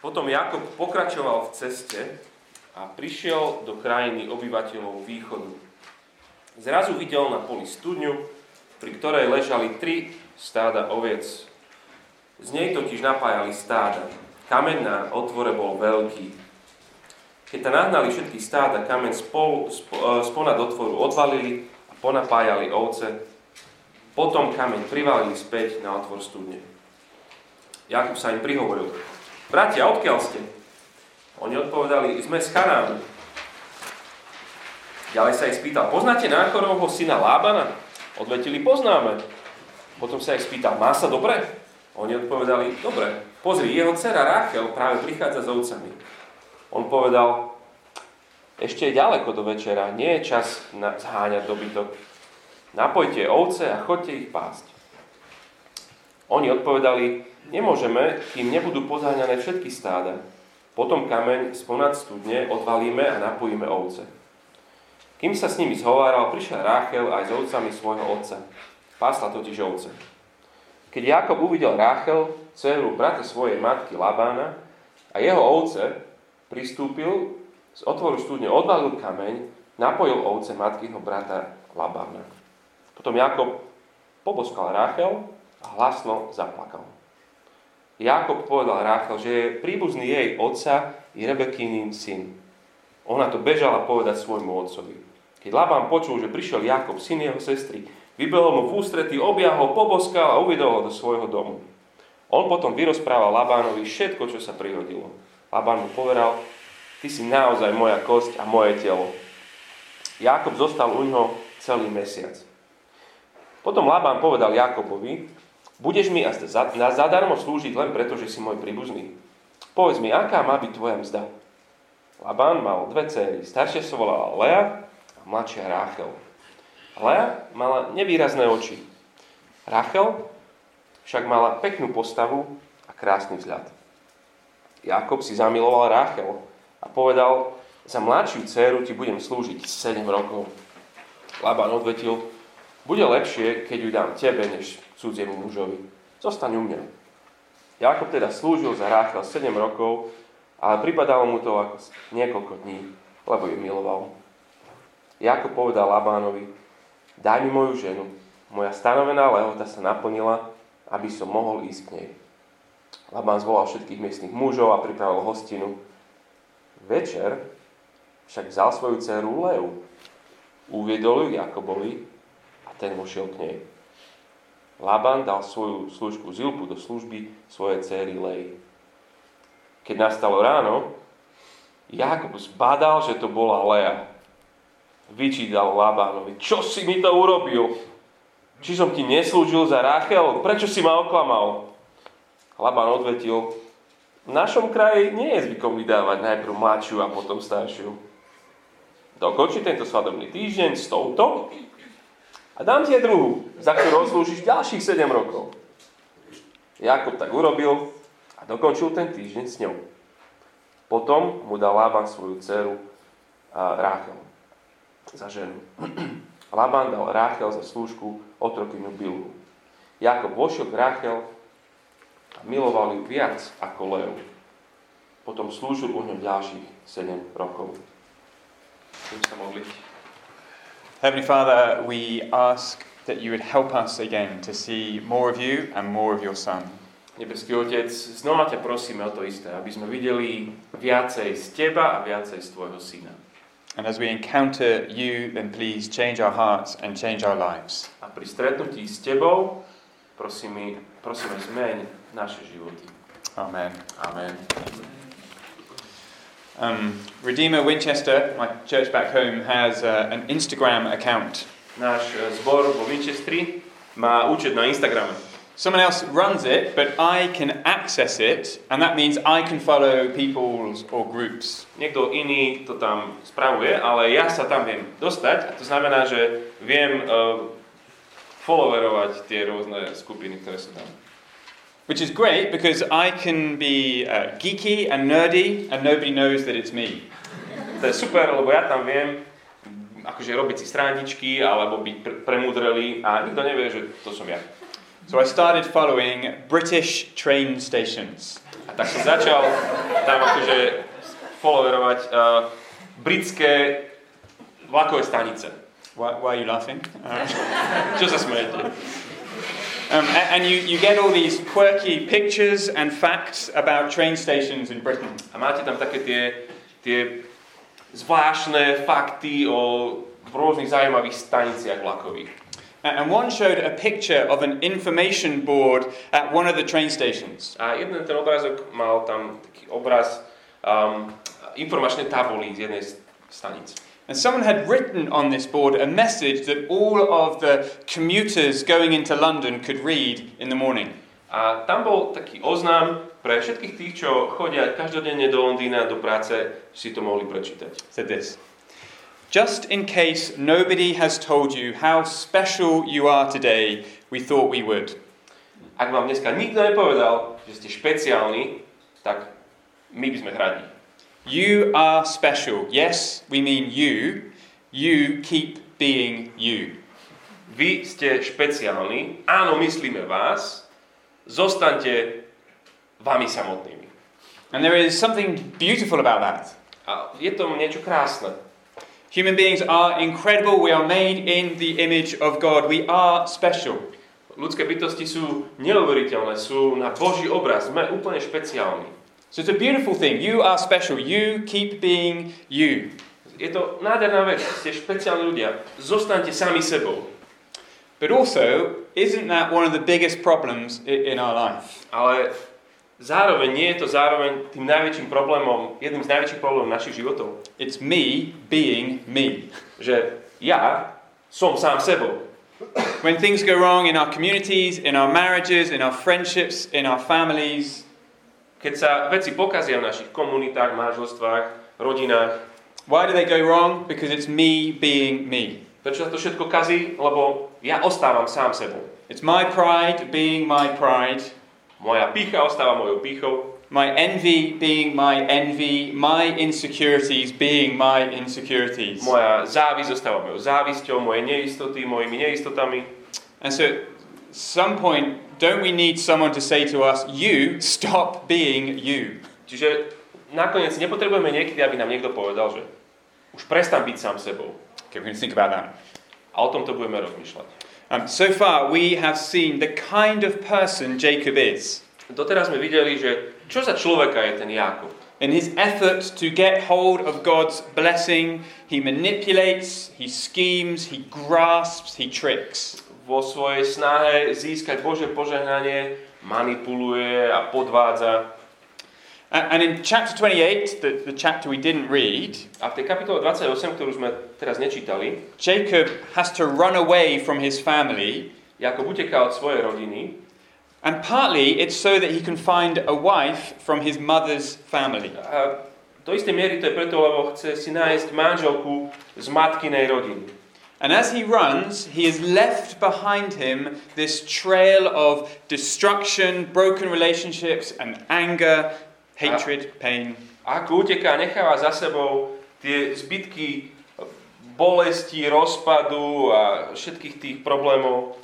Potom Jakob pokračoval v ceste a prišiel do krajiny obyvateľov východu. Zrazu videl na poli studňu, pri ktorej ležali tri stáda oviec. Z nej totiž napájali stáda. Kameň na otvore bol veľký. Keď tam nahnali všetky stáda, kameň spol, spo, sponad otvoru odvalili a ponapájali ovce. Potom kameň privalili späť na otvor studne. Jakub sa im prihovoril. Bratia, odkiaľ ste? Oni odpovedali, sme z Chanánu. Ďalej sa ich spýtal, poznáte Náchorovho syna Lábana? Odvetili, poznáme. Potom sa ich spýtal, má sa dobre? Oni odpovedali, dobre. Pozri, jeho dcera Rachel práve prichádza s ovcami. On povedal, ešte je ďaleko do večera, nie je čas na zháňať dobytok. Napojte ovce a chodte ich pásť. Oni odpovedali, nemôžeme, kým nebudú pozáňané všetky stáda. Potom kameň sponad studne odvalíme a napojíme ovce. Kým sa s nimi zhováral, prišla Ráchel aj s ovcami svojho otca. Pásla totiž ovce. Keď Jakob uvidel Ráchel, dceru brata svojej matky Labána a jeho ovce, pristúpil, z otvoru studne odvalil kameň, napojil ovce matkyho brata Labána. Potom Jakob poboskal Ráchel a hlasno zaplakal. Jakob povedal Ráchel, že je príbuzný jej otca i Rebekínin syn. Ona to bežala povedať svojmu otcovi. Keď Labán počul, že prišiel Jakob, syn jeho sestry, vybehol mu v ústretí, objahol, poboskal a uvidol ho do svojho domu. On potom vyrozprával Labánovi všetko, čo sa prihodilo. Labán mu povedal, ty si naozaj moja kosť a moje telo. Jakob zostal u ňoho celý mesiac. Potom Labán povedal Jakobovi, Budeš mi na zadarmo slúžiť len preto, že si môj príbuzný. Povedz mi, aká má byť tvoja mzda? Labán mal dve céry. Staršia sa volala Lea a mladšia Ráchel. Lea mala nevýrazné oči. Ráchel však mala peknú postavu a krásny vzhľad. Jakob si zamiloval Ráchel a povedal, za mladšiu dceru ti budem slúžiť 7 rokov. Labán odvetil, bude lepšie, keď ju dám tebe, než cudziemu mužovi. Zostaň u mňa. Jakob teda slúžil za Ráchel 7 rokov, ale pripadalo mu to ako niekoľko dní, lebo ju miloval. Jakob povedal Labánovi, daj mi moju ženu, moja stanovená lehota sa naplnila, aby som mohol ísť k nej. Labán zvolal všetkých miestnych mužov a pripravil hostinu. Večer však vzal svoju dceru Leu, uviedol ju Jakobovi ten vošiel k nej. Laban dal svoju službu Zilpu do služby svojej céry Lej. Keď nastalo ráno, Jakob zbadal, že to bola Lea. Vyčítal Labánovi, čo si mi to urobil? Či som ti neslúžil za Rachel? Prečo si ma oklamal? Labán odvetil, v našom kraji nie je zvykom vydávať najprv mladšiu a potom staršiu. Dokončí tento svadobný týždeň s touto a dám ti aj druhú, za ktorú odslúžiš ďalších 7 rokov. Jakob tak urobil a dokončil ten týždeň s ňou. Potom mu dal Lában svoju dceru Ráchel za ženu. Lában dal Ráchel za slúžku otrokynu Bilhu. Jakob vošiel k Ráchel a miloval ju viac ako Leu. Potom slúžil u ňom ďalších 7 rokov. Chcem sa modliť. Heavenly Father, we ask that you would help us again to see more of you and more of your Son. Nebeský Otec, znova ťa prosíme o to isté, aby sme videli viacej z Teba a viacej z Tvojho Syna. And as we encounter you, then please change our hearts and change our lives. A pri stretnutí s Tebou, prosíme, prosíme zmeň naše životy. Amen. Amen. Um, Redeemer Winchester, my church back home, has uh, an Instagram account. Náš uh, zbor vo Winchesteri má účet na Instagrame. Someone else runs it, but I can access it, and that means I can follow people or groups. Niekto iný to tam spravuje, ale ja sa tam viem dostať a to znamená, že viem uh, followerovať tie rôzne skupiny, ktoré sú tam. Which is great because I can be uh, geeky and nerdy and nobody knows that it's me. To je super, lebo ja tam viem akože robiť si strándičky alebo byť pr- premudrelý a nikto nevie, že to som ja. So I started following British train stations. A tak som začal tam akože followerovať uh, britské vlakové stanice. Why, why are you laughing? Uh, Čo sa smejete? Um, and you, you get all these quirky pictures and facts about train stations in Britain. A máte tam také tie, tie zvláštne fakty o rôznych zaujímavých staniciach vlakových. And one showed a picture of an information board at one of the train stations. A jeden ten obrázok mal tam taký obraz um, informačnej tabulí z jednej z stanic. And someone had written on this board a message that all of the commuters going into London could read in the morning. A tam bol taký oznám pre všetkých tých, čo chodia každodenne do Londýna, do práce, si to mohli prečítať. Said this Just in case nobody has told you how special you are today, we thought we would. Ak vám dneska nikto nepovedal, že ste špeciálni, tak my by sme radi. You are special. Yes, we mean you. You keep being you. Vy ste špeciálni, áno, myslíme vás, zostaňte vami samotnými. And there is something beautiful about that. A je to niečo krásne. Human beings are incredible. We are made in the image of God. We are special. Ľudské bytosti sú neuveriteľné, sú na Boží obraz, sme úplne špeciálni. So it's a beautiful thing. You are special. You keep being you. Je to nádherná vec, ste špeciálni ľudia, zostaňte sami sebou. But also, isn't that one of the biggest problems in our life? Ale zároveň nie je to zároveň tým najväčším problémom, jedným z najväčších problémov našich životov. It's me being me. Že ja som sám sebou. When things go wrong in our communities, in our marriages, in our friendships, in our families, Keď sa veci pokazia v našich komunitách, manželstvách, rodinách, why do they go wrong? Because it's me being me. prečo sa to všetko kazí? Lebo ja ostávam sám sebou. It's my pride being my pride, Moja pícha ostáva mojou pýchou, my envy being my envy, my insecurities being my insecurities. moja závisť ostáva mojou závisťou, moje neistoty mojimi neistotami. And so, some point, don't we need someone to say to us, You stop being you? Čiže nakoniec nepotrebujeme niekedy, aby nám niekto povedal, že už prestan byť sám sebou. Okay, we're going to think about that. A o tomto budeme rozmýšľať. Um, so far, we have seen the kind of person Jacob is. Doteraz sme videli, že čo za človeka je ten Jákob. In his effort to get hold of God's blessing, he manipulates, he schemes, he grasps, he tricks. Vo svojej snahe získať Bože požehnanie manipuluje a podvádza. And in chapter 28, the, the chapter we didn't read, A v tej kapitole 28, ktorú sme teraz nečítali, Jacob has to run away from his family, Jakob uteká od svojej rodiny and partly it's so that he can find a wife from his mother's family. a do istej miery to je preto, lebo chce si nájsť manželku z matkinej rodiny. And as he runs, he has left behind him this trail of destruction, broken relationships, and anger, hatred, pain. A ako uteká, necháva za sebou tie zbytky bolesti, rozpadu a všetkých tých problémov.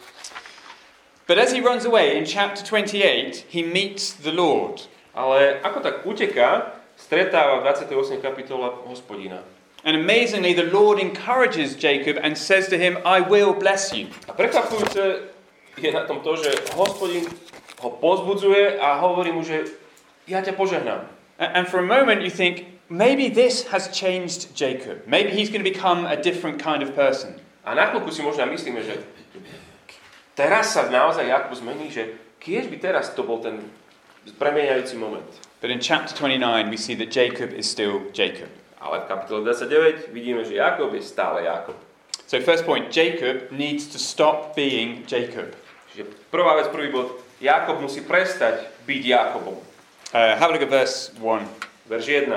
But as he runs away in chapter 28, he meets the Lord. Ale ako tak uteká, stretáva v 28. kapitola hospodina. And amazingly, the Lord encourages Jacob and says to him, I will bless you. A prekvapujúce je na tom to, že hospodin ho pozbudzuje a hovorí mu, že ja ťa požehnám. And for a moment, you think, maybe this has changed Jacob. Maybe he's going to become a different kind of person. A na chvíľku si možno myslíme, že teraz sa naozaj Jakub zmení, že kiež by teraz to bol ten premieňajúci moment. But in chapter 29, we see that Jacob is still Jacob. Ale v kapitole 29 vidíme, že Jakob je stále Jakob. So, first point Jacob needs to stop being Jacob. Čiže prvá vec, prvý bod, Jakob musí prestať byť Jakobom. Uh, have a look at verse 1. Verš 1.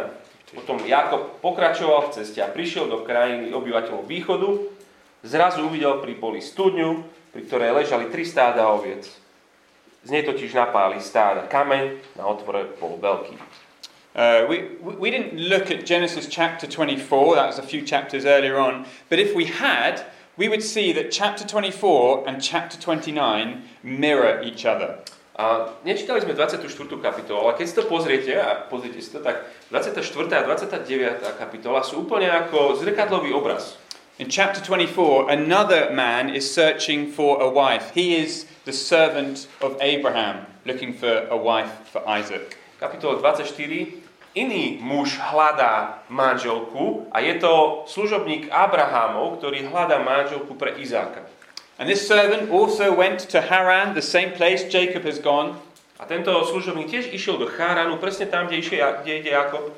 Potom Jakob pokračoval v ceste a prišiel do krajiny obyvateľov východu. Zrazu uvidel pri poli studňu, pri ktorej ležali tri stáda oviec. Z nej totiž napáli stáda. Kameň na otvore bol veľký. Uh, we, we didn't look at Genesis chapter 24, that was a few chapters earlier on, but if we had, we would see that chapter 24 and chapter 29 mirror each other. A nečítali sme 24. kapitolu, ale keď si to pozriete, a pozrite si to, tak 24. a 29. kapitola sú úplne ako zrkadlový obraz. In chapter 24, another man is searching for a wife. He is the servant of Abraham, looking for a wife for Isaac. Kapitola 24. Iný muž hľadá manželku a je to služobník Abrahamov, ktorý hľadá manželku pre Izáka. And this servant also went to Haran, the same place Jacob has gone. A tento služobník tiež išiel do Cháranu, presne tam, kde, išiel, kde ide Jakob.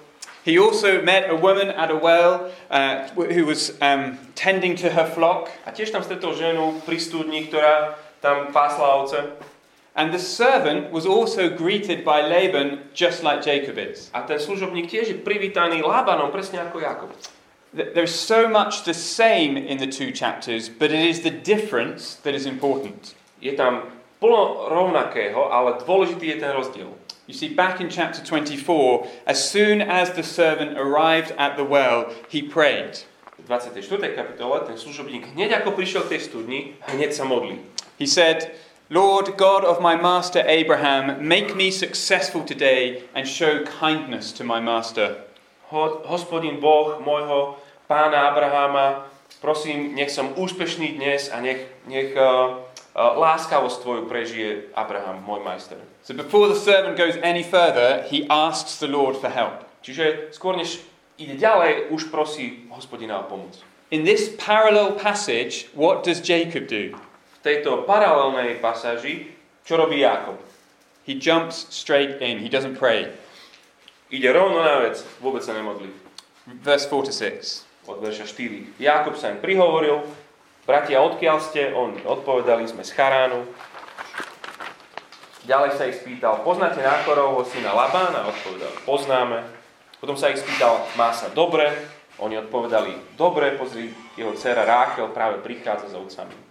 He also met a woman at a well uh, who was um, tending to her flock. A tiež tam stretol ženu pri studni, ktorá tam pásla ovce. And the servant was also greeted by Laban just like Jacob is. A ten služobník tiež je privítaný Lábanom, presne ako Jakob. Th- There's so much the same in the two chapters, but it is the difference that is important. Je tam plno rovnakého, ale dôležitý je ten rozdiel. You see, back in chapter 24, as soon as the servant arrived at the well, he prayed. V 24. kapitole ten služobník hneď ako prišiel k tej studni, hneď sa modlí. He said, Lord God of my master Abraham, make me successful today and show kindness to my master. Hospodin Boh môjho pána Abraháma, prosím, nech som úspešný dnes a nech, nech uh, uh, láskavosť tvoju prežije Abraham, môj majster. So before the servant goes any further, he asks the Lord for help. Čiže skôr než ide ďalej, už prosí hospodina o pomoc. In this parallel passage, what does Jacob do? Tejto paralelnej pasáži, čo robí Jakob? He jumps straight in, he doesn't pray. Ide rovno na vec, vôbec sa nemodlí. Verse 4 to 6. Od verša 4. Jakob sa im prihovoril, bratia, odkiaľ ste? Oni odpovedali, sme z Charánu. Ďalej sa ich spýtal, poznáte Náchorovho syna Labána? Odpovedali, poznáme. Potom sa ich spýtal, má sa dobre? Oni odpovedali, dobre, pozri, jeho dcera Ráchel práve prichádza za ovcami.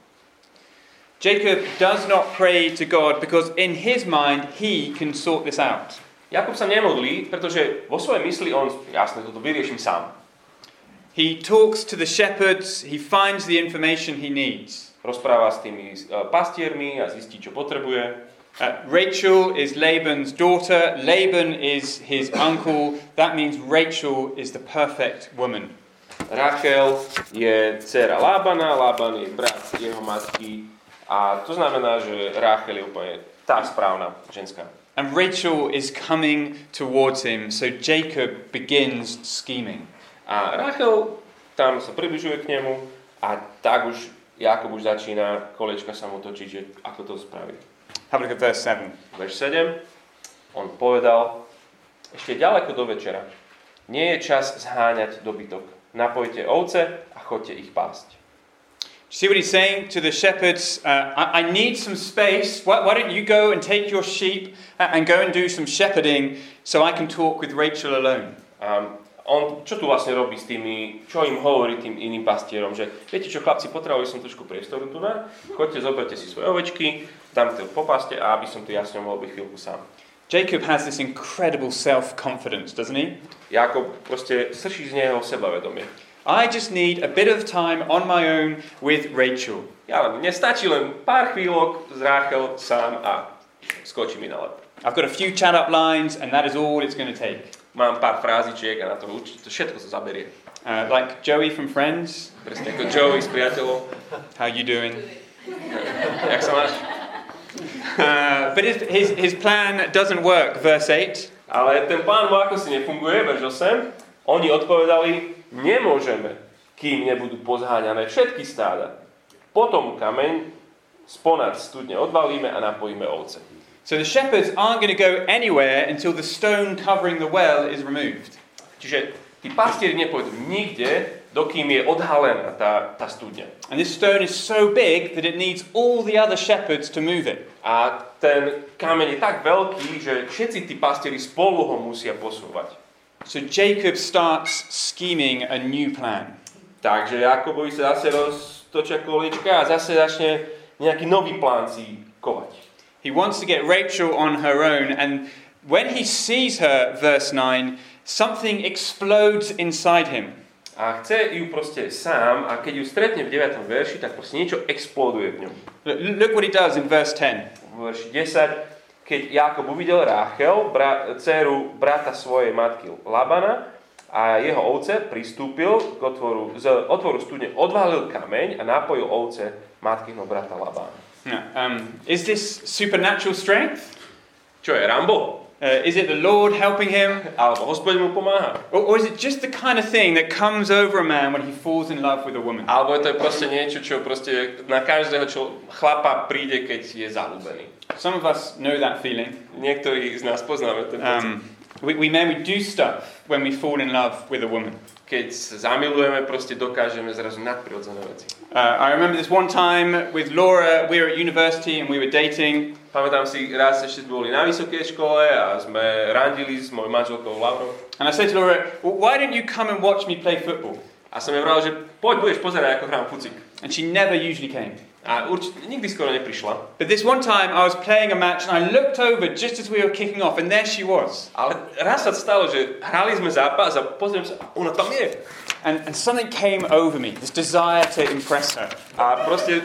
Jacob does not pray to God because in his mind he can sort this out. Jakub sa nemodlí, pretože vo svojej mysli on, jasne, toto vyrieším sám. He talks to the shepherds, he finds the information he needs. Rozpráva s tými uh, pastiermi a zistí, čo potrebuje. Uh, Rachel is Laban's daughter, Laban is his uncle. That means Rachel is the perfect woman. Rachel je dcera Lábana, Lában je brat jeho matky a to znamená, že Rachel je úplne tá správna ženská. And Rachel is coming towards him, so Jacob begins scheming. A Rachel tam sa približuje k nemu a tak už Jakob už začína kolečka sa mu točiť, že ako to spraví. Have a look at verse 7. Verš 7, on povedal, ešte ďaleko do večera, nie je čas zháňať dobytok. Napojte ovce a chodte ich pásť. See what he's saying to the shepherds? Uh, I, I need some space. Why, why don't you go and take your sheep and go and do some shepherding so I can talk with Rachel alone? A on, čo tu vlastne robí s tými, čo im hovorí tým iným pastierom, že viete čo chlapci, potreboval som trošku priestoru tu na, choďte, zoberte si svoje ovečky, tam to popáste a aby som tu jasne mohol byť chvíľku sám. Jacob has this incredible self confidence, doesn't he? Jakob proste srší z neho sebavedomie. I just need a bit of time on my own with Rachel. Ja len, mne stačí len pár chvíľok z Ráchel sám a skočí mi na lep. I've got a few chat up lines, and that is all it's going to take. Mám pár frázičiek a na to určite to všetko sa zaberie. Uh, like Joey from Friends, Presne ako Joey s priateľom. how you doing? Jak sa máš? Uh, but his, his, his plan doesn't work. Verse 8. Ale ten plán mu ako si nefunguje, verš 8. Oni odpovedali, nemôžeme, kým nebudú pozháňané všetky stáda. Potom kameň sponad studne odvalíme a napojíme ovce. So the shepherds aren't going to go anywhere until the stone covering the well is removed. Čiže tí pastieri nepôjdu nikde, dokým je odhalená tá, tá studňa. And this stone is so big that it needs all the other shepherds to move it. A ten kameň je tak veľký, že všetci tí pastieri spolu ho musia posúvať. So Jacob starts scheming a new plan. Takže Jakobovi sa zase roztočia koliečka a zase začne nejaký nový plán si kovať. He wants to get Rachel on her own, and when he sees her, verse 9, something explodes inside him. A chce ju proste sám a keď ju stretne v 9. verši, tak proste niečo exploduje v ňom. Look, look what he does in verse 10. V verši 10, keď Jakob uvidel Ráchel, bra, dceru brata svojej matky Labana, a jeho ovce pristúpil k otvoru, z otvoru studne, odvalil kameň a napojil ovce matkyho brata Labána. Yeah, um, is this supernatural strength? Čo je, Rambo? Uh, is it the Lord helping him? Alebo hospodin mu pomáha? Or, or is it just the kind of thing that comes over a man when he falls in love with a woman? Alebo je to proste niečo, čo proste na každého čo chlapa príde, keď je zalúbený. Some of us know that feeling. Niektorí z nás poznáme ten pocit. Um, we, we men, we do stuff when we fall in love with a woman. Keď sa zamilujeme, proste dokážeme zrazu nadprirodzené veci. Uh, I remember this one time with Laura, we were at university and we were dating. Pamätám si, raz ešte boli na vysokej škole a sme randili s mojou manželkou Laurou. And I said to Laura, well, why don't you come and watch me play football? A som jej vral, že poď, budeš pozerať, ako hrám fucik. And she never usually came. A určite nikdy skoro neprišla. But this one time I was playing a match and I looked over just as we were kicking off and there she was. Ale raz sa stalo, že hrali sme zápas a pozriem sa, ona tam je. And, and something came over me, this desire to impress her. A proste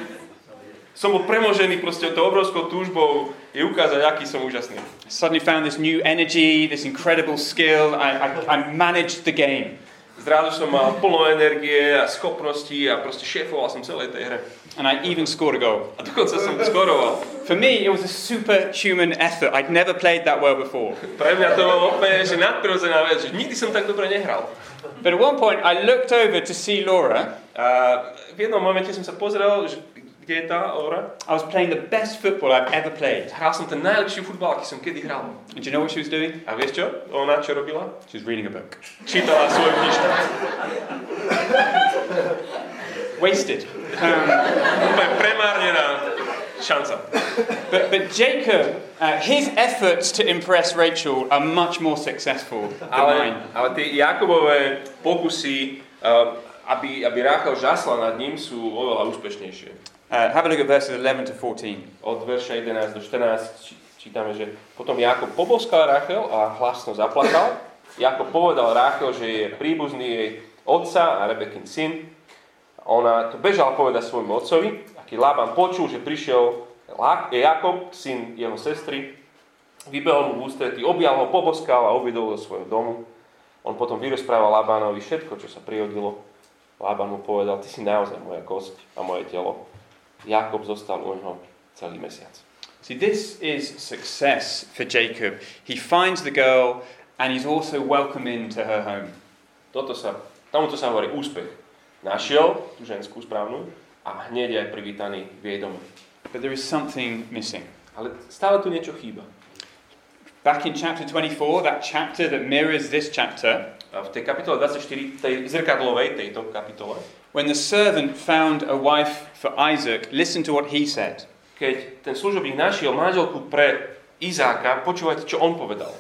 som bol premožený proste tou obrovskou túžbou jej ukázať, aký som úžasný. I suddenly found this new energy, this incredible skill. I, I, I managed the game. Zrazu som mal plno energie a schopností a proste šéfoval som celej tej hre. And I even scored a goal. A dokonca som skoroval. For me, it was a superhuman effort. I'd never played that well before. Pre mňa to bolo úplne, že nadprirodzená vec, že nikdy som tak dobre nehral. But at one point, I looked over to see Laura. A v jednom momente som sa pozrel, že kde je tá Laura? I was playing the best football I've ever played. Hral som ten najlepší futbal, aký som kedy hral. And do you know what she was doing? A vieš čo? Ona čo robila? She was reading a book. Čítala svoju knižku. Wasted. Um, premárnená šanca. but, but Jacob, uh, his efforts to impress Rachel are much more successful than Ale, mine. ale tie Jakobové pokusy, uh, aby, aby Ráchel žasla nad ním, sú oveľa úspešnejšie. Uh, have a look at verses 11 to 14. Od verša 11 do 14 či- čítame, že potom Jakob poboskal Rachel a hlasno zaplakal. Jakob povedal Rachel, že je príbuzný jej otca a Rebekin syn. Ona to bežala povedať svojmu otcovi a keď Lában počul, že prišiel Jakob, syn jeho sestry, vybehol mu v ústretí, objal ho, poboskal a uviedol do svojho domu. On potom vyrozprával Labánovi všetko, čo sa prihodilo. Lában mu povedal, ty si naozaj moja kosť a moje telo. Jakob zostal u neho celý mesiac. See, this is success for Jacob. He finds the girl and he's also welcomed into her home. Toto sa, tomuto sa hovorí úspech. Našiel tú ženskú správnu a hneď je aj privítaný v jej dome. But there is something missing. Ale stále tu niečo chýba. Back in chapter 24, that chapter that mirrors this chapter, v tej kapitole 24, tej zrkadlovej tejto kapitole, when the servant found a wife for Isaac, listen to what he said. keď ten služobník našiel manželku pre Izáka, počúvajte, čo on povedal.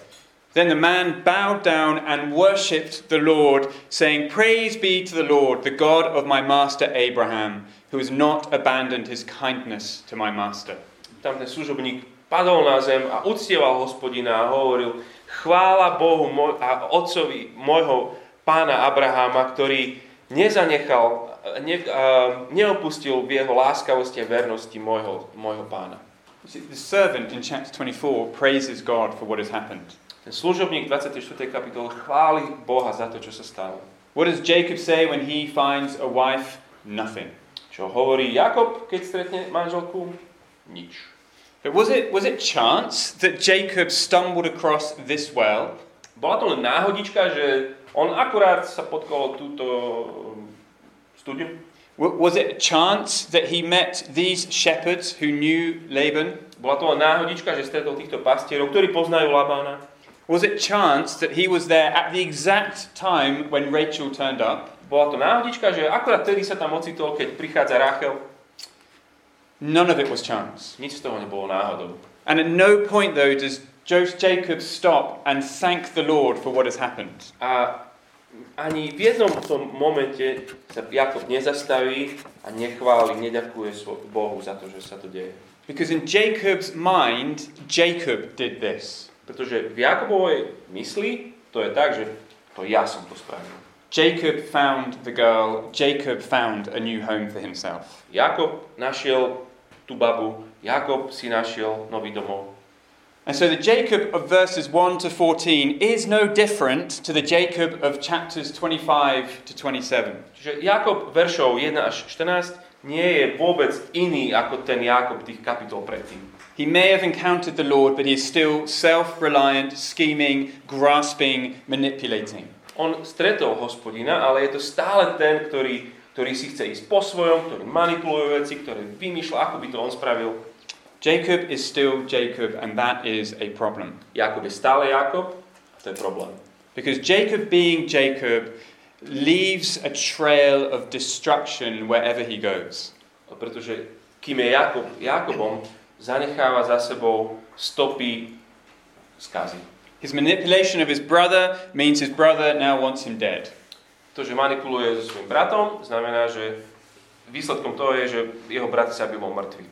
Then the man bowed down and worshipped the Lord, saying, Praise be to the Lord, the God of my master Abraham, who has not abandoned his kindness to my master. Tam ten služobník padol na zem a uctieval hospodina a hovoril, chvála Bohu môj, a otcovi môjho pána Abraháma, ktorý nezanechal, ne, a, neopustil v jeho láskavosti a vernosti môjho, môjho pána. The servant in chapter 24 praises God for what has happened. Ten služobník 24. kapitole chváli Boha za to, čo sa stalo. What does Jacob say when he finds a wife? Nothing. Čo hovorí Jakob, keď stretne manželku? Nič. Was it, was it chance that Jacob stumbled across this well? Bola to len náhodička, že on akurát sa potkol túto um, studňu? Was it chance that he met these shepherds who knew Laban? Bola to len náhodička, že stretol týchto pastierov, ktorí poznajú Labána? Was it chance that he was there at the exact time when Rachel turned up? Bola to náhodička, že akurát tedy sa tam ocitol, keď prichádza Rachel? None of it was chance. Nič z toho nebolo náhodou. And at no point, though, does Jacob stop and thank the Lord for what has happened. A ani v jednom tom momente sa Jakob nezastaví a nechváli, neďakuje Bohu za to, že sa to deje. Because in Jacob's mind, Jacob did this. Pretože v Jakobovej mysli to je tak, že to ja som to spravil. Jacob found the girl, Jacob found a new home for himself. Jakob našiel tú babu, Jakob si našiel nový domov. And so the Jacob of verses 1 to 14 is no different to the Jacob of chapters 25 to 27. Čiže Jakob veršov 1 až 14 nie je vôbec iný ako ten Jakob tých kapitol predtým. He may have encountered the Lord, but he is still self reliant, scheming, grasping, manipulating. On stretol hospodina, ale je to stále ten, ktorý, ktorý si chce ísť po svojom, ktorý manipuluje veci, ktorý vymýšľa, ako by to on spravil. Jacob is still Jacob, and that is a problem. Jakob je stále Jakob, a to je problém. Because Jacob, being Jacob, leaves a trail of destruction wherever he goes. Pretože kým je Jakob Jakobom, zanecháva za sebou stopy skazy. His manipulation of his brother means his brother now wants him dead. To, že manipuluje so svojím bratom, znamená, že výsledkom toho je, že jeho brat sa by bol mŕtvý.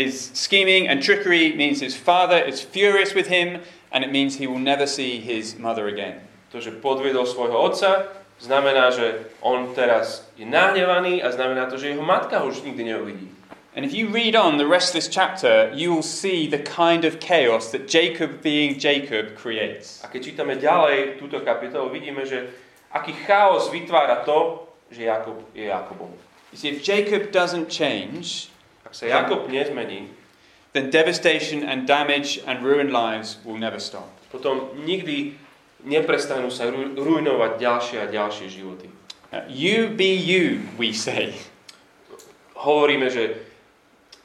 His scheming and trickery means his father is furious with him, and it means he will never see his mother again. To, že podviedol svojho otca, znamená, že on teraz je nahnevaný a znamená to, že jeho matka už nikdy neuvidí. And if you read on the rest of this chapter, you will see the kind of chaos that Jacob, being Jacob, creates. A keď čítame ďalej túto kapitolu, vidíme, že aký chaos vytvára to, že Jakob je Jakobom. You see, if Jacob doesn't change, Ak sa Jakob nezmení, then devastation and damage and ruined lives will never stop. potom nikdy neprestanú sa ru- ruinovať ďalšie a ďalšie životy. You be you, we say. Hovoríme, že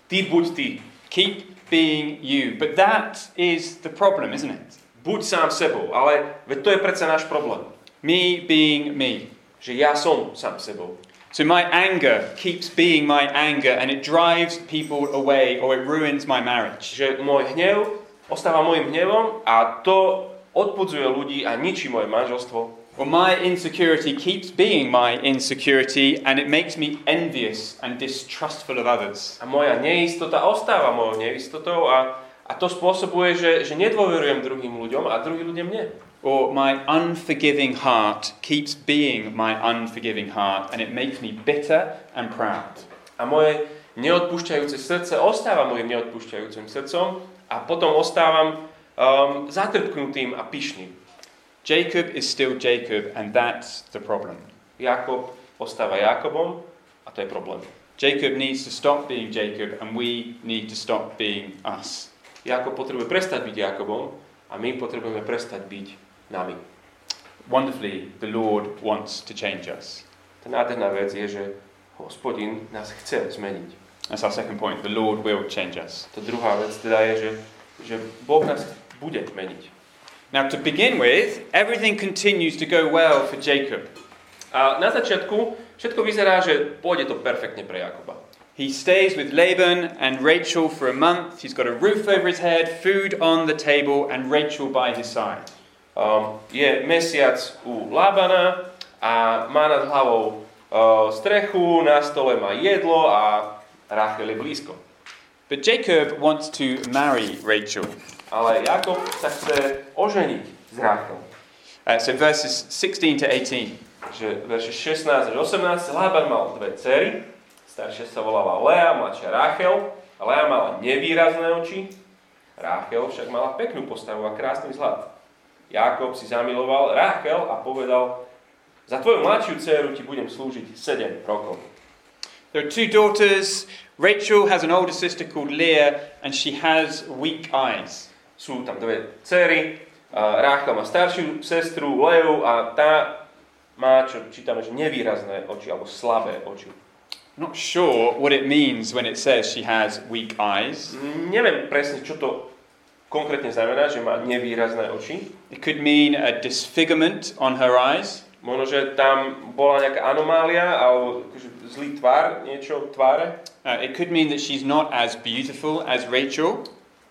ty buď ty. Keep being you. But that is the problem, isn't it? Buď sám sebou. Ale veď to je predsa náš problém. Me being me. Že ja som sám sebou. So my anger keeps being my anger and it drives people away or it ruins my marriage. Že môj hnev ostáva môjim hnevom a to odpudzuje ľudí a ničí moje manželstvo. Or my insecurity keeps being my insecurity and it makes me envious and distrustful of others. A moja neistota ostáva mojou neistotou a, a to spôsobuje, že, že nedôverujem druhým ľuďom a druhí ľudia mne. Or my unforgiving heart keeps being my unforgiving heart and it makes me bitter and proud. A moje neodpúšťajúce srdce ostáva mojim neodpúšťajúcim srdcom a potom ostávam um, zatrpknutým a pyšným. Jacob is still Jacob and that's the problem. Jakob ostáva Jakobom a to je problém. Jacob needs to stop being Jacob and we need to stop being us. Jakob potrebuje prestať byť Jakobom a my potrebujeme prestať byť nami. Wonderfully, the Lord wants to change us. Tá nádherná vec je, že hospodin nás chce zmeniť. That's our second point. The Lord will change us. To druhá vec teda je, že, že Boh nás bude meniť. Now, to begin with, everything continues to go well for Jacob. A na začiatku všetko vyzerá, že pôjde to perfektne pre Jakoba. He stays with Laban and Rachel for a month. He's got a roof over his head, food on the table, and Rachel by his side. Um, je mesiac u Labana a má nad hlavou uh, strechu, na stole má jedlo a Rachel je blízko. But Jacob wants to marry Rachel. Ale Jakob sa chce oženiť s Rachel. Uh, so verses 16 to 18. Že verše 16 až 18 Laban mal dve cery, staršia sa volala Lea, mladšia Rachel. Lea mala nevýrazné oči, Rachel však mala peknú postavu a krásny vzhľad. Jakob si zamiloval Rachel a povedal, za tvoju mladšiu dceru ti budem slúžiť 7 rokov. There are two daughters. Rachel has an older sister called Leah, and she has weak eyes. Sú tam dve cery, a Rachel má staršiu sestru Leu a tá má, čo čítame, že nevýrazné oči, alebo slabé oči. Not sure what it means when it says she has weak eyes. Neviem presne, čo to konkrétne znamená, že má nevýrazné oči. It could mean a disfigurement on her eyes. Možno, že tam bola nejaká anomália alebo akože zlý tvár, niečo v tváre. Uh, it could mean that she's not as beautiful as Rachel.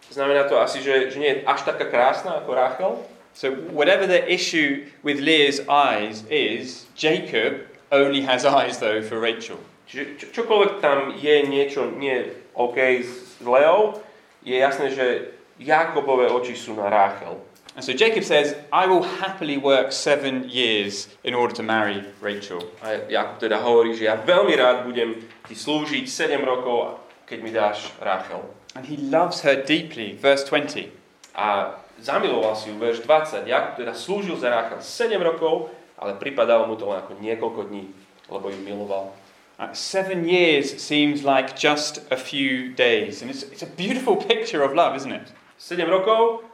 Znamená to asi, že, že nie je až taká krásna ako Rachel. So, whatever the issue with Leah's eyes is, Jacob only has eyes, though, for Rachel. Čiže čo, čokoľvek tam je niečo nie OK s Leou, je jasné, že Jakobové oči sú na Rachel. And so Jacob says, I will happily work seven years in order to marry Rachel. A Jakub teda hovorí, že ja veľmi rád budem ti slúžiť 7 rokov, keď mi dáš Rachel. And he loves her deeply. Verse 20. a zamiloval si ju, verš 20. Jakub teda slúžil za Ráchel 7 rokov, ale pripadalo mu to len ako niekoľko dní, lebo ju miloval. Uh, seven years seems like just a few days. And it's, it's a beautiful picture of love, isn't it? 7 rokov,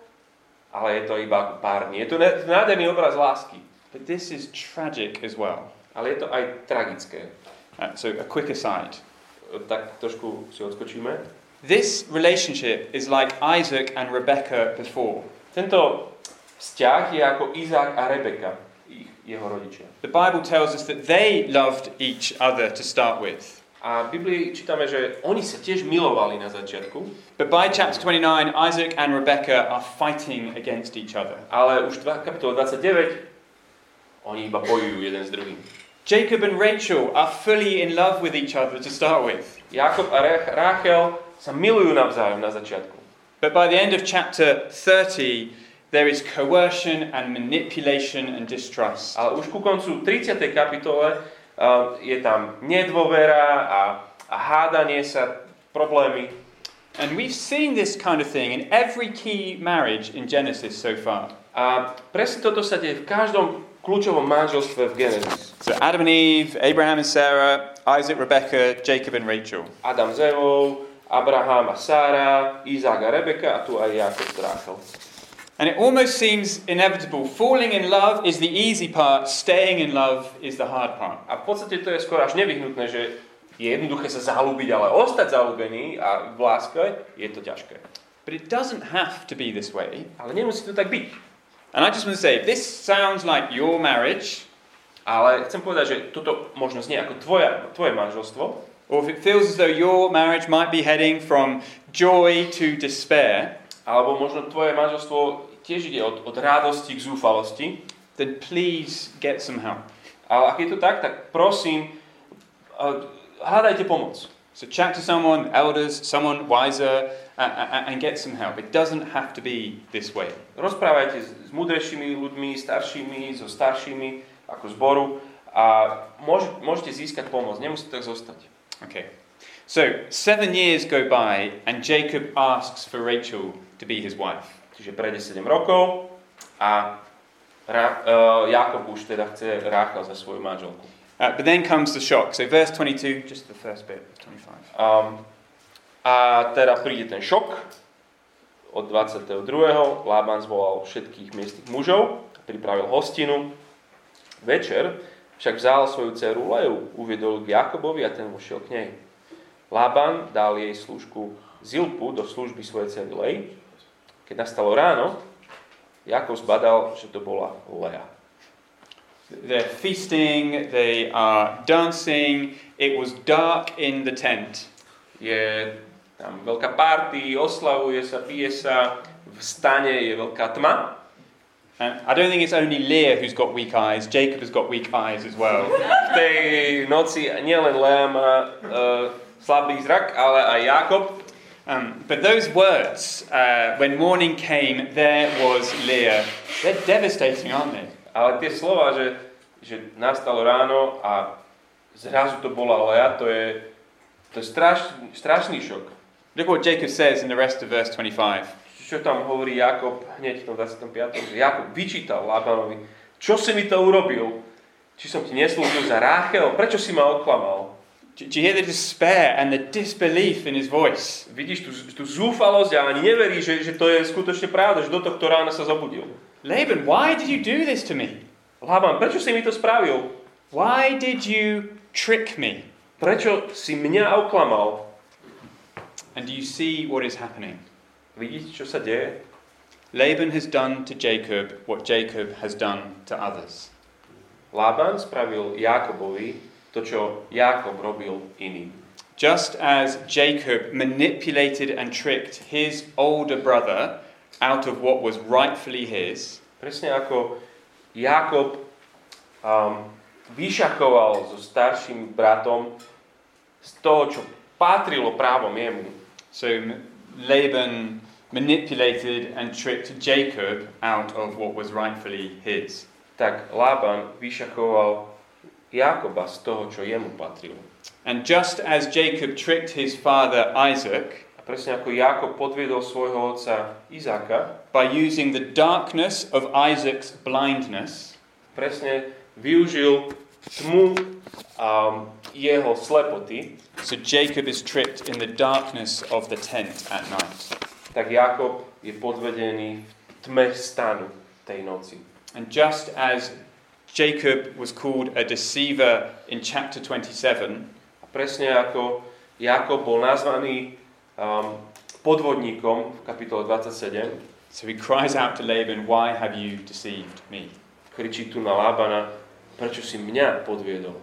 ale je to iba pár dní. Je to nádherný obraz lásky, But this is tragic as well. ale je to aj tragické. Uh, so, a quick aside. Tak trošku si odskočíme. This relationship is like Isaac and Rebecca before. Tento vzťah je ako Izák a Rebeka, ich, jeho rodičia. The Bible tells us that they loved each other to start with. A v Biblii čítame, že oni sa tiež milovali na začiatku, But by chapter 29, Isaac and Rebecca are fighting against each other. ale už dva, kapitola 29, oni iba bojujú jeden s druhým. Jacob and Rachel are fully in love with each other to start with. Jakob a Rach- Ráchel sa milujú navzájom na začiatku. But by the end of chapter 30, there is coercion and manipulation and distrust. Ale už ku koncu 30. kapitole je tam nedôvera a, a hádanie sa, problémy. And we've seen this kind of thing in every key marriage in Genesis so far. A presne toto sa deje v každom kľúčovom manželstve v Genesis. So Adam and Eve, Abraham and Sarah, Isaac, Rebecca, Jacob and Rachel. Adam s Evou, Abraham a Sára, Izák a Rebeka a tu aj Jakob s Ráchel. And it almost seems inevitable. Falling in love is the easy part, staying in love is the hard part. A v podstate to je skoro až nevyhnutné, že je jednoduché sa zalúbiť, ale ostať zalúbený a v láske je to ťažké. But it doesn't have to be this way. Ale nemusí to tak byť. And I just want to say, if this sounds like your marriage, Ale chcem povedať, že toto možno znie ako tvoja, tvoje manželstvo, or if it feels as though your marriage might be heading from joy to despair, alebo možno tvoje manželstvo tiež ide od, od rádosti k zúfalosti, then please get some help. ale ak je to tak, tak prosím, uh, hľadajte pomoc. So chat to someone, elders, someone wiser, uh, and get some help. It doesn't have to be this way. Rozprávajte s, s múdrejšími ľuďmi, staršími, so staršími ako zboru a môž, môžete získať pomoc, nemusí to tak zostať. Okay. So seven years go by, and Jacob asks for Rachel to be his wife. Čiže prejde 7 rokov a Ra, uh, Jakob už teda chce Ráchel za svoju manželku. Uh, but then comes the shock. So verse 22, just the first bit, 25. Um, a teda príde ten šok od 22. Lában zvolal všetkých miestnych mužov, pripravil hostinu. Večer však vzal svoju dceru Leu, uviedol k Jakobovi a ten vošiel k nej. Lában dal jej služku Zilpu do služby svojej cery Lej. Keď nastalo ráno, Jakob zbadal, že to bola Lea. They're feasting, they are dancing. It was dark in the tent. Je tam veľká party, oslavuje sa, pije sa, v stane je veľká tma. And I don't think it's only Leah who's got weak eyes. Jacob has got weak eyes as well. V tej noci nielen Lea má uh, slabý zrak, ale aj Jakob. Um, but those words, uh, when morning came, there was Leah. They're devastating, aren't they? Ale tie slova, že, že nastalo ráno a zrazu to bola Lea, to je, to je straš, strašný šok. Look what Jacob says in the rest of verse 25. Čo tam hovorí Jakob hneď v tom 25. Že Jakob vyčítal Lábanovi, čo si mi to urobil? Či som ti neslúžil za Ráchel? Prečo si ma oklamal? Do, you hear the despair and the disbelief in his voice? Vidíš tú, tú zúfalosť a ani neverí, že, že to je skutočne pravda, že do tohto rána sa zobudil. Laban, why did you do this to me? Lában, prečo si mi to spravil? Why did you trick me? Prečo si mňa oklamal? And do you see what is happening? Vidíte, čo sa deje? Laban has done to Jacob what Jacob has done to others. Lában spravil Jákobovi to, čo Jákob robil iným. Just as Jacob manipulated and tricked his older brother out of what was rightfully his, Presne ako Jákob um, vyšakoval so starším bratom z toho, čo patrilo právom jemu. so Laban manipulated and tricked Jacob out of what was rightfully his. Tak Lában vyšakoval Jákoba z toho, čo jemu patrilo. And just as Jacob tricked his father Isaac, A presne ako Jakob podviedol svojho otca Izáka, by using the darkness of Isaac's blindness presne využil tmu um, jeho slepoty, So Jacob is tricked in the darkness of the tent at night. tak Jakob je podvedený v tme stanu tej noci. And just as Jacob was called a deceiver in chapter 27, A presne ako Jakob bol nazvaný um, podvodníkom v kapitole 27, so he cries out to Laban, Why have you deceived me? kričí tu na Lábana, prečo si mňa podviedol.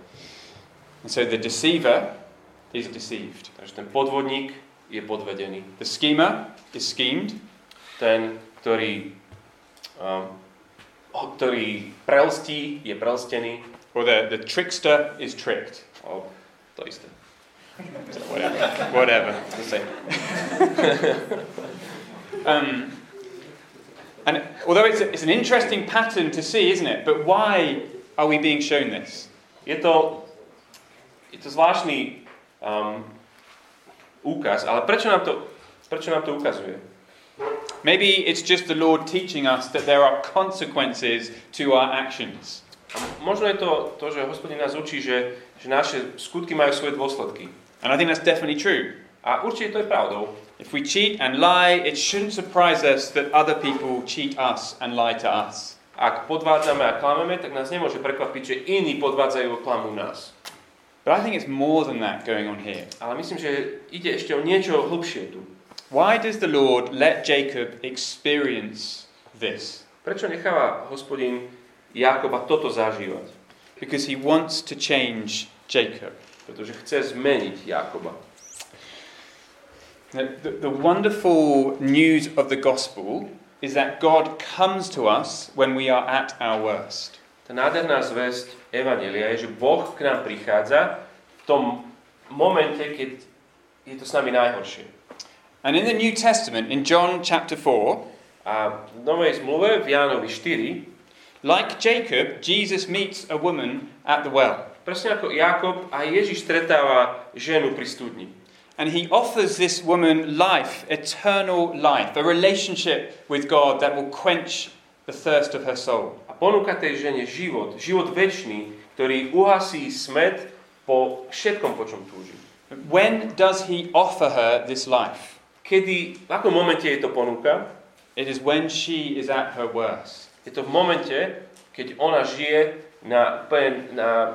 And so the deceiver is deceived. Takže ten podvodník je podvedený. The schemer is schemed. Ten, ktorý, um, ktorý prelstí, je prelstený. Or the, the trickster is tricked. O, to isté. So whatever. whatever. Zase. Um, and although it's, a, it's an interesting pattern to see, isn't it? But why are we being shown this? Je to, je to zvláštny um, úkaz, ale prečo nám, to, prečo nám to ukazuje? Maybe it's just the Lord teaching us that there are consequences to our actions. Možno je to to, že hospodin nás učí, že, že naše skutky majú svoje dôsledky. And I think that's definitely true. A určite to je pravdou. If we cheat and lie, it shouldn't surprise us that other people cheat us and lie to us. Ak podvádzame a klameme, tak nás nemôže prekvapiť, že iní podvádzajú a klamú nás. But I think it's more than that going on here. Ale myslím, že ide ešte o niečo hlbšie tu. Why does the Lord let Jacob experience this? Prečo necháva hospodin Jakoba toto zažívať? Because he wants to change Jacob. Pretože chce zmeniť Jakoba. The, the, the wonderful news of the gospel is that God comes to us when we are at our worst. Tá nádherná zväzť Evanelia je, že Boh k nám prichádza v tom momente, keď je to s nami najhoršie. And in the New Testament, in John chapter 4, A v Novej zmluve v Jánovi 4, like Jacob, Jesus meets a woman at the well. presne ako Jakob, aj Ježiš stretáva ženu pri studni. And he offers this woman life, eternal life, a relationship with God that will quench the thirst of her soul. A ponúka tej žene život, život väčší, ktorý uhasí smet po všetkom, po čom túži. When does he offer her this life? Kedy, v akom momente jej to ponúka? It is when she is at her worst. Je to v momente, keď ona žije na, na,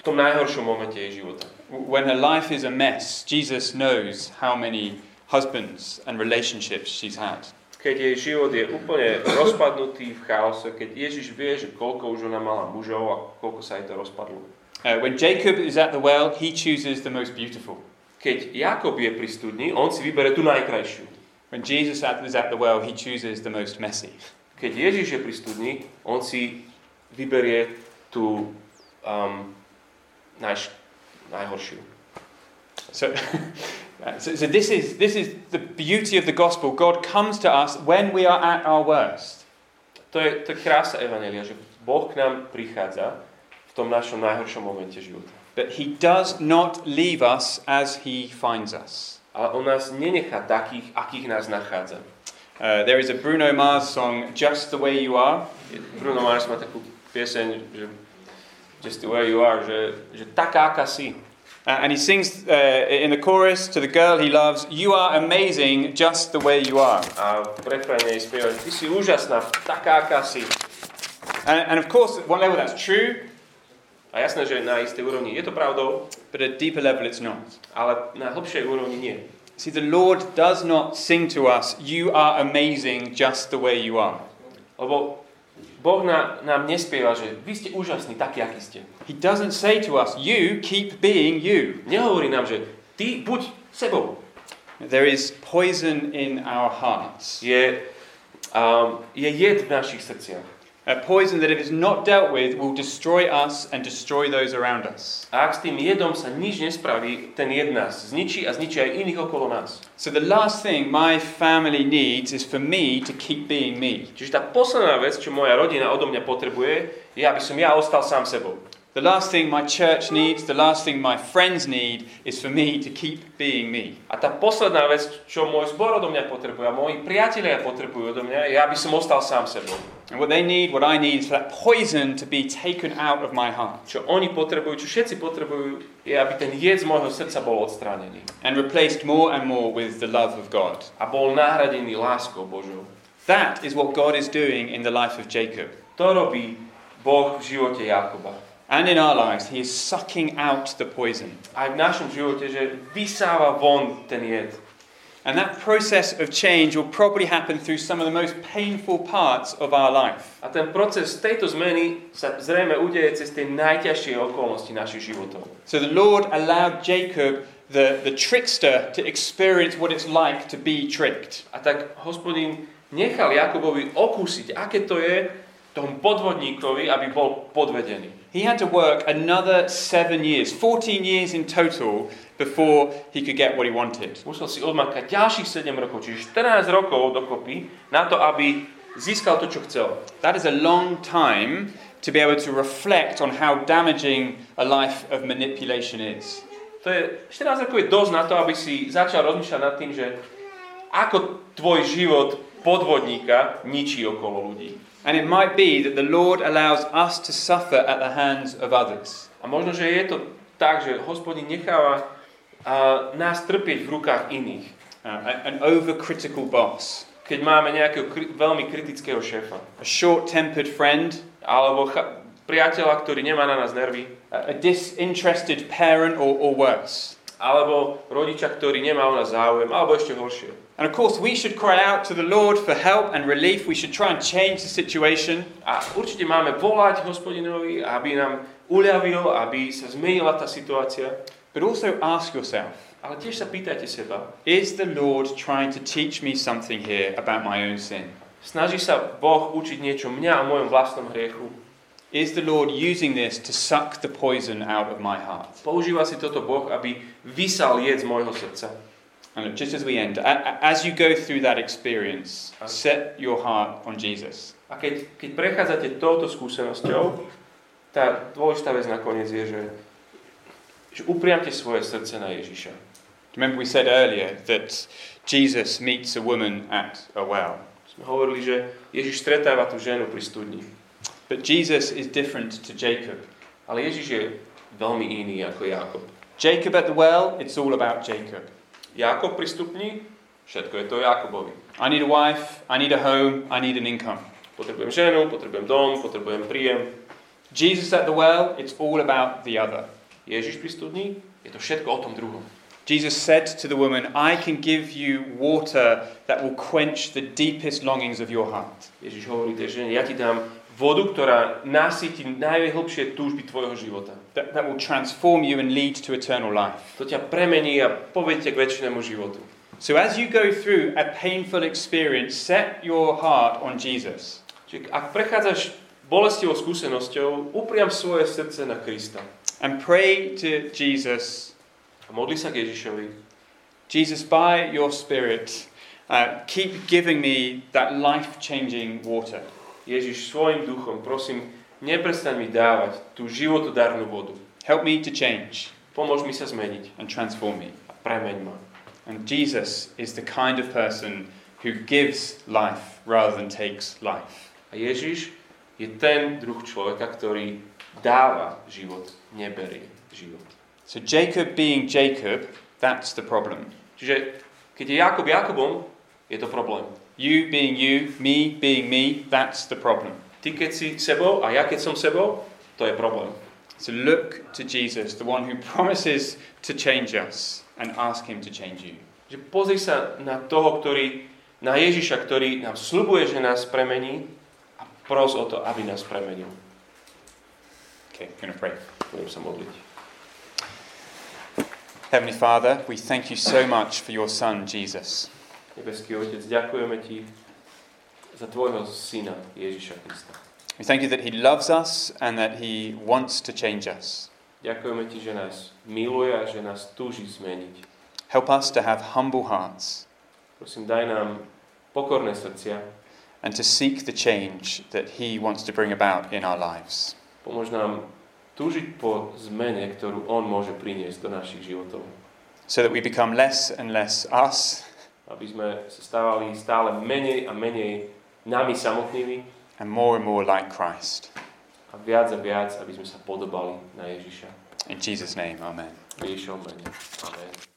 v tom najhoršom momente jej života. When her life is a mess, Jesus knows how many husbands and relationships she's had. Keď jej život je úplne rozpadnutý v chaose, keď Ježiš vie, že koľko už ona mala mužov a koľko sa jej to rozpadlo. Uh, when Jacob is at the well, he chooses the most beautiful. Keď Jakob je pri studni, on si vybere tú najkrajšiu. When Jesus is at the well, he chooses the most messy. Keď Ježiš je pri studni, on si vyberie tú um, naj, najhoršiu. So, so, so this, is, this is the beauty of the gospel. God comes to us when we are at our worst. To je, to je krása Evanelia, že Boh k nám prichádza v tom našom najhoršom momente života. But he does not leave us as he finds us. Ale on nás nenechá takých, akých nás nachádza. Uh, there is a Bruno Mars song, Just the Way You Are. Bruno Mars má takú pieseň, že just the way you are, že, že taká, aká si. Uh, and he sings uh, in the chorus to the girl he loves, You are amazing just the way you are. A v refréne spieva, ty si úžasná, taká, aká si. And, and of course, at one level that's true, A jasné, že na istej úrovni je to pravdou, but at a deeper level it's not. ale na hlbšej úrovni nie. See, the Lord does not sing to us, You are amazing just the way you are. Lebo Boh na, nám nespieva, že vy ste úžasní, takí, akí ste. He doesn't say to us, You keep being you. Nehovorí nám, že ty buď sebou. There is poison in our hearts. Je, um, je jed v našich srdciach. A poison that, if it's not dealt with, will destroy us and destroy those around us. A ak s tým jedom sa nič nespraví, ten jed nás zničí a zničí aj iných okolo nás. So, the last thing my family needs is for me to keep being me. Čiže tá posledná vec, čo moja rodina odo mňa potrebuje, je, aby som ja ostal sám sebou. The last thing my church needs, the last thing my friends need, is for me to keep being me. A tá posledná vec, čo môj zbor odo mňa potrebuje, a moji priatelia potrebujú odo mňa, je, aby som ostal sám sebou. And what they need, what I need, is for that poison to be taken out of my heart Čo oni potrebujú, čo všetci potrebujú, je, aby ten jed z môjho srdca bol odstránený. and replaced more and more with the love of God. A bol nahradený láskou Božou. That is what God is doing in the life of Jacob. To robí Boh v živote Jakoba. And in our lives, He is sucking out the poison. Aj v našom živote, že vysáva von ten jed. And that process of change will probably happen through some of the most painful parts of our life. A ten proces tejto zmeny sa zrejme udeje cez tie najťažšie okolnosti našich životov. So the Lord allowed Jacob, the, the trickster, to experience what it's like to be tricked. A tak hospodin nechal Jakobovi okúsiť, aké to je tomu podvodníkovi, aby bol podvedený. He had to work another seven years, 14 years in total, before he could get what he wanted. Musel si odmakať ďalších 7 rokov, čiže 14 rokov dokopy, na to, aby získal to, čo chcel. That is a long time to be able to reflect on how damaging a life of manipulation is. To je, 14 rokov je dosť na to, aby si začal rozmýšľať nad tým, že ako tvoj život podvodníka ničí okolo ľudí. And it might be that the Lord allows us to suffer at the hands of others. A možno, že je to tak, že hospodin necháva a, nás trpieť v rukách iných. Uh, an overcritical boss, Keď máme nejakého kri- veľmi kritického šéfa. a short tempered friend, Alebo cha- priateľa, ktorý nemá na nás nervy. a disinterested parent, or, or worse. Alebo rodiča, ktorý nemá o nás záujem. Alebo ešte horšie. And of course, we should cry out to the Lord for help and relief. We should try and change the situation. A určite máme volať hospodinovi, aby nám uľavil, aby sa zmenila tá situácia. But also ask yourself Ale tiež sa pýtajte seba, Is the Lord trying to teach me something here about my own sin? snaží sa Boh učiť niečo mňa o mojom vlastnom hriechu? Is the Lord using this to suck the poison out of my heart? Používa si toto Boh, aby vysal jed z môjho srdca. And look, just as we end, as you go through that experience, set your heart on Jesus. A keď, keď prechádzate touto skúsenosťou, tá dôležitá vec nakoniec je, že, že upriamte svoje srdce na Ježiša. Remember, we said earlier that Jesus meets a woman at a well. Sme hovorili, že Ježiš stretáva tú ženu pri studni. But Jesus is different to Jacob. Ale Ježiš je veľmi iný ako Jakob. Jacob at the well, it's all about Jacob. Jakob pri stupni, všetko je to Jakobovi. I need a wife, I need a home, I need an income. Potrebujem ženu, potrebujem dom, potrebujem príjem. Jesus at the well, it's all about the other. Ježiš pri studni, je to všetko o tom druhom. Jesus said to the woman, I can give you water that will quench the deepest longings of your heart. Ježiš hovorí tej žene, ja ti dám vodu, ktorá nasytí najhlbšie túžby tvojho života. That, that will transform you and lead to eternal life. To ťa premení a povedie k väčšinému životu. So as you go through a painful experience, set your heart on Jesus. Čiže ak prechádzaš bolestivou skúsenosťou, upriam svoje srdce na Krista. And pray to Jesus, A modli sa k Ježišovi. Jesus, by your Spirit, uh, keep giving me that life changing water. Ježiš svojim duchom, prosím, neprestaň mi dávať tú životodarnú vodu. Help me to change Pomôž mi sa zmeniť and transform me. a premeň ma. And Jesus is the kind of person who gives life rather than takes life. A Ježiš je ten druh človeka, ktorý dáva život, neberie život. So, Jacob being Jacob, that's the problem. Čiže keď je Jakob Jakobom, je to problém. You being you, me being me, that's the problem. Ty keď si sebou a ja keď som sebou, to je problém. So, look to Jesus, the one who promises to change us, and ask him to change you. Že pozri sa na toho, ktorý, na Ježiša, ktorý nám slubuje, že nás premení a pros o to, aby nás premenil. Okay, I'm going to pray. Budem sa modliť. Heavenly Father, we thank you so much for your Son, Jesus. Nebeský Otec, ďakujeme Ti za Tvojho Syna Ježiša Krista. We thank you that he loves us and that he wants to change us. Ďakujeme Ti, že nás miluje a že nás túži zmeniť. Help us to have humble hearts Prosím, daj nám pokorné srdcia, and to seek the change that he wants to bring about in our lives. pomôž nám túžiť po zmene, ktorú On môže priniesť do našich životov. So that we become less and less us Aby sme sa stávali stále menej a menej nami samotnými and more and more like Christ. a viac a viac, aby sme sa podobali na Ježiša. In Jesus' name, amen. V Ježišovom mene. Amen.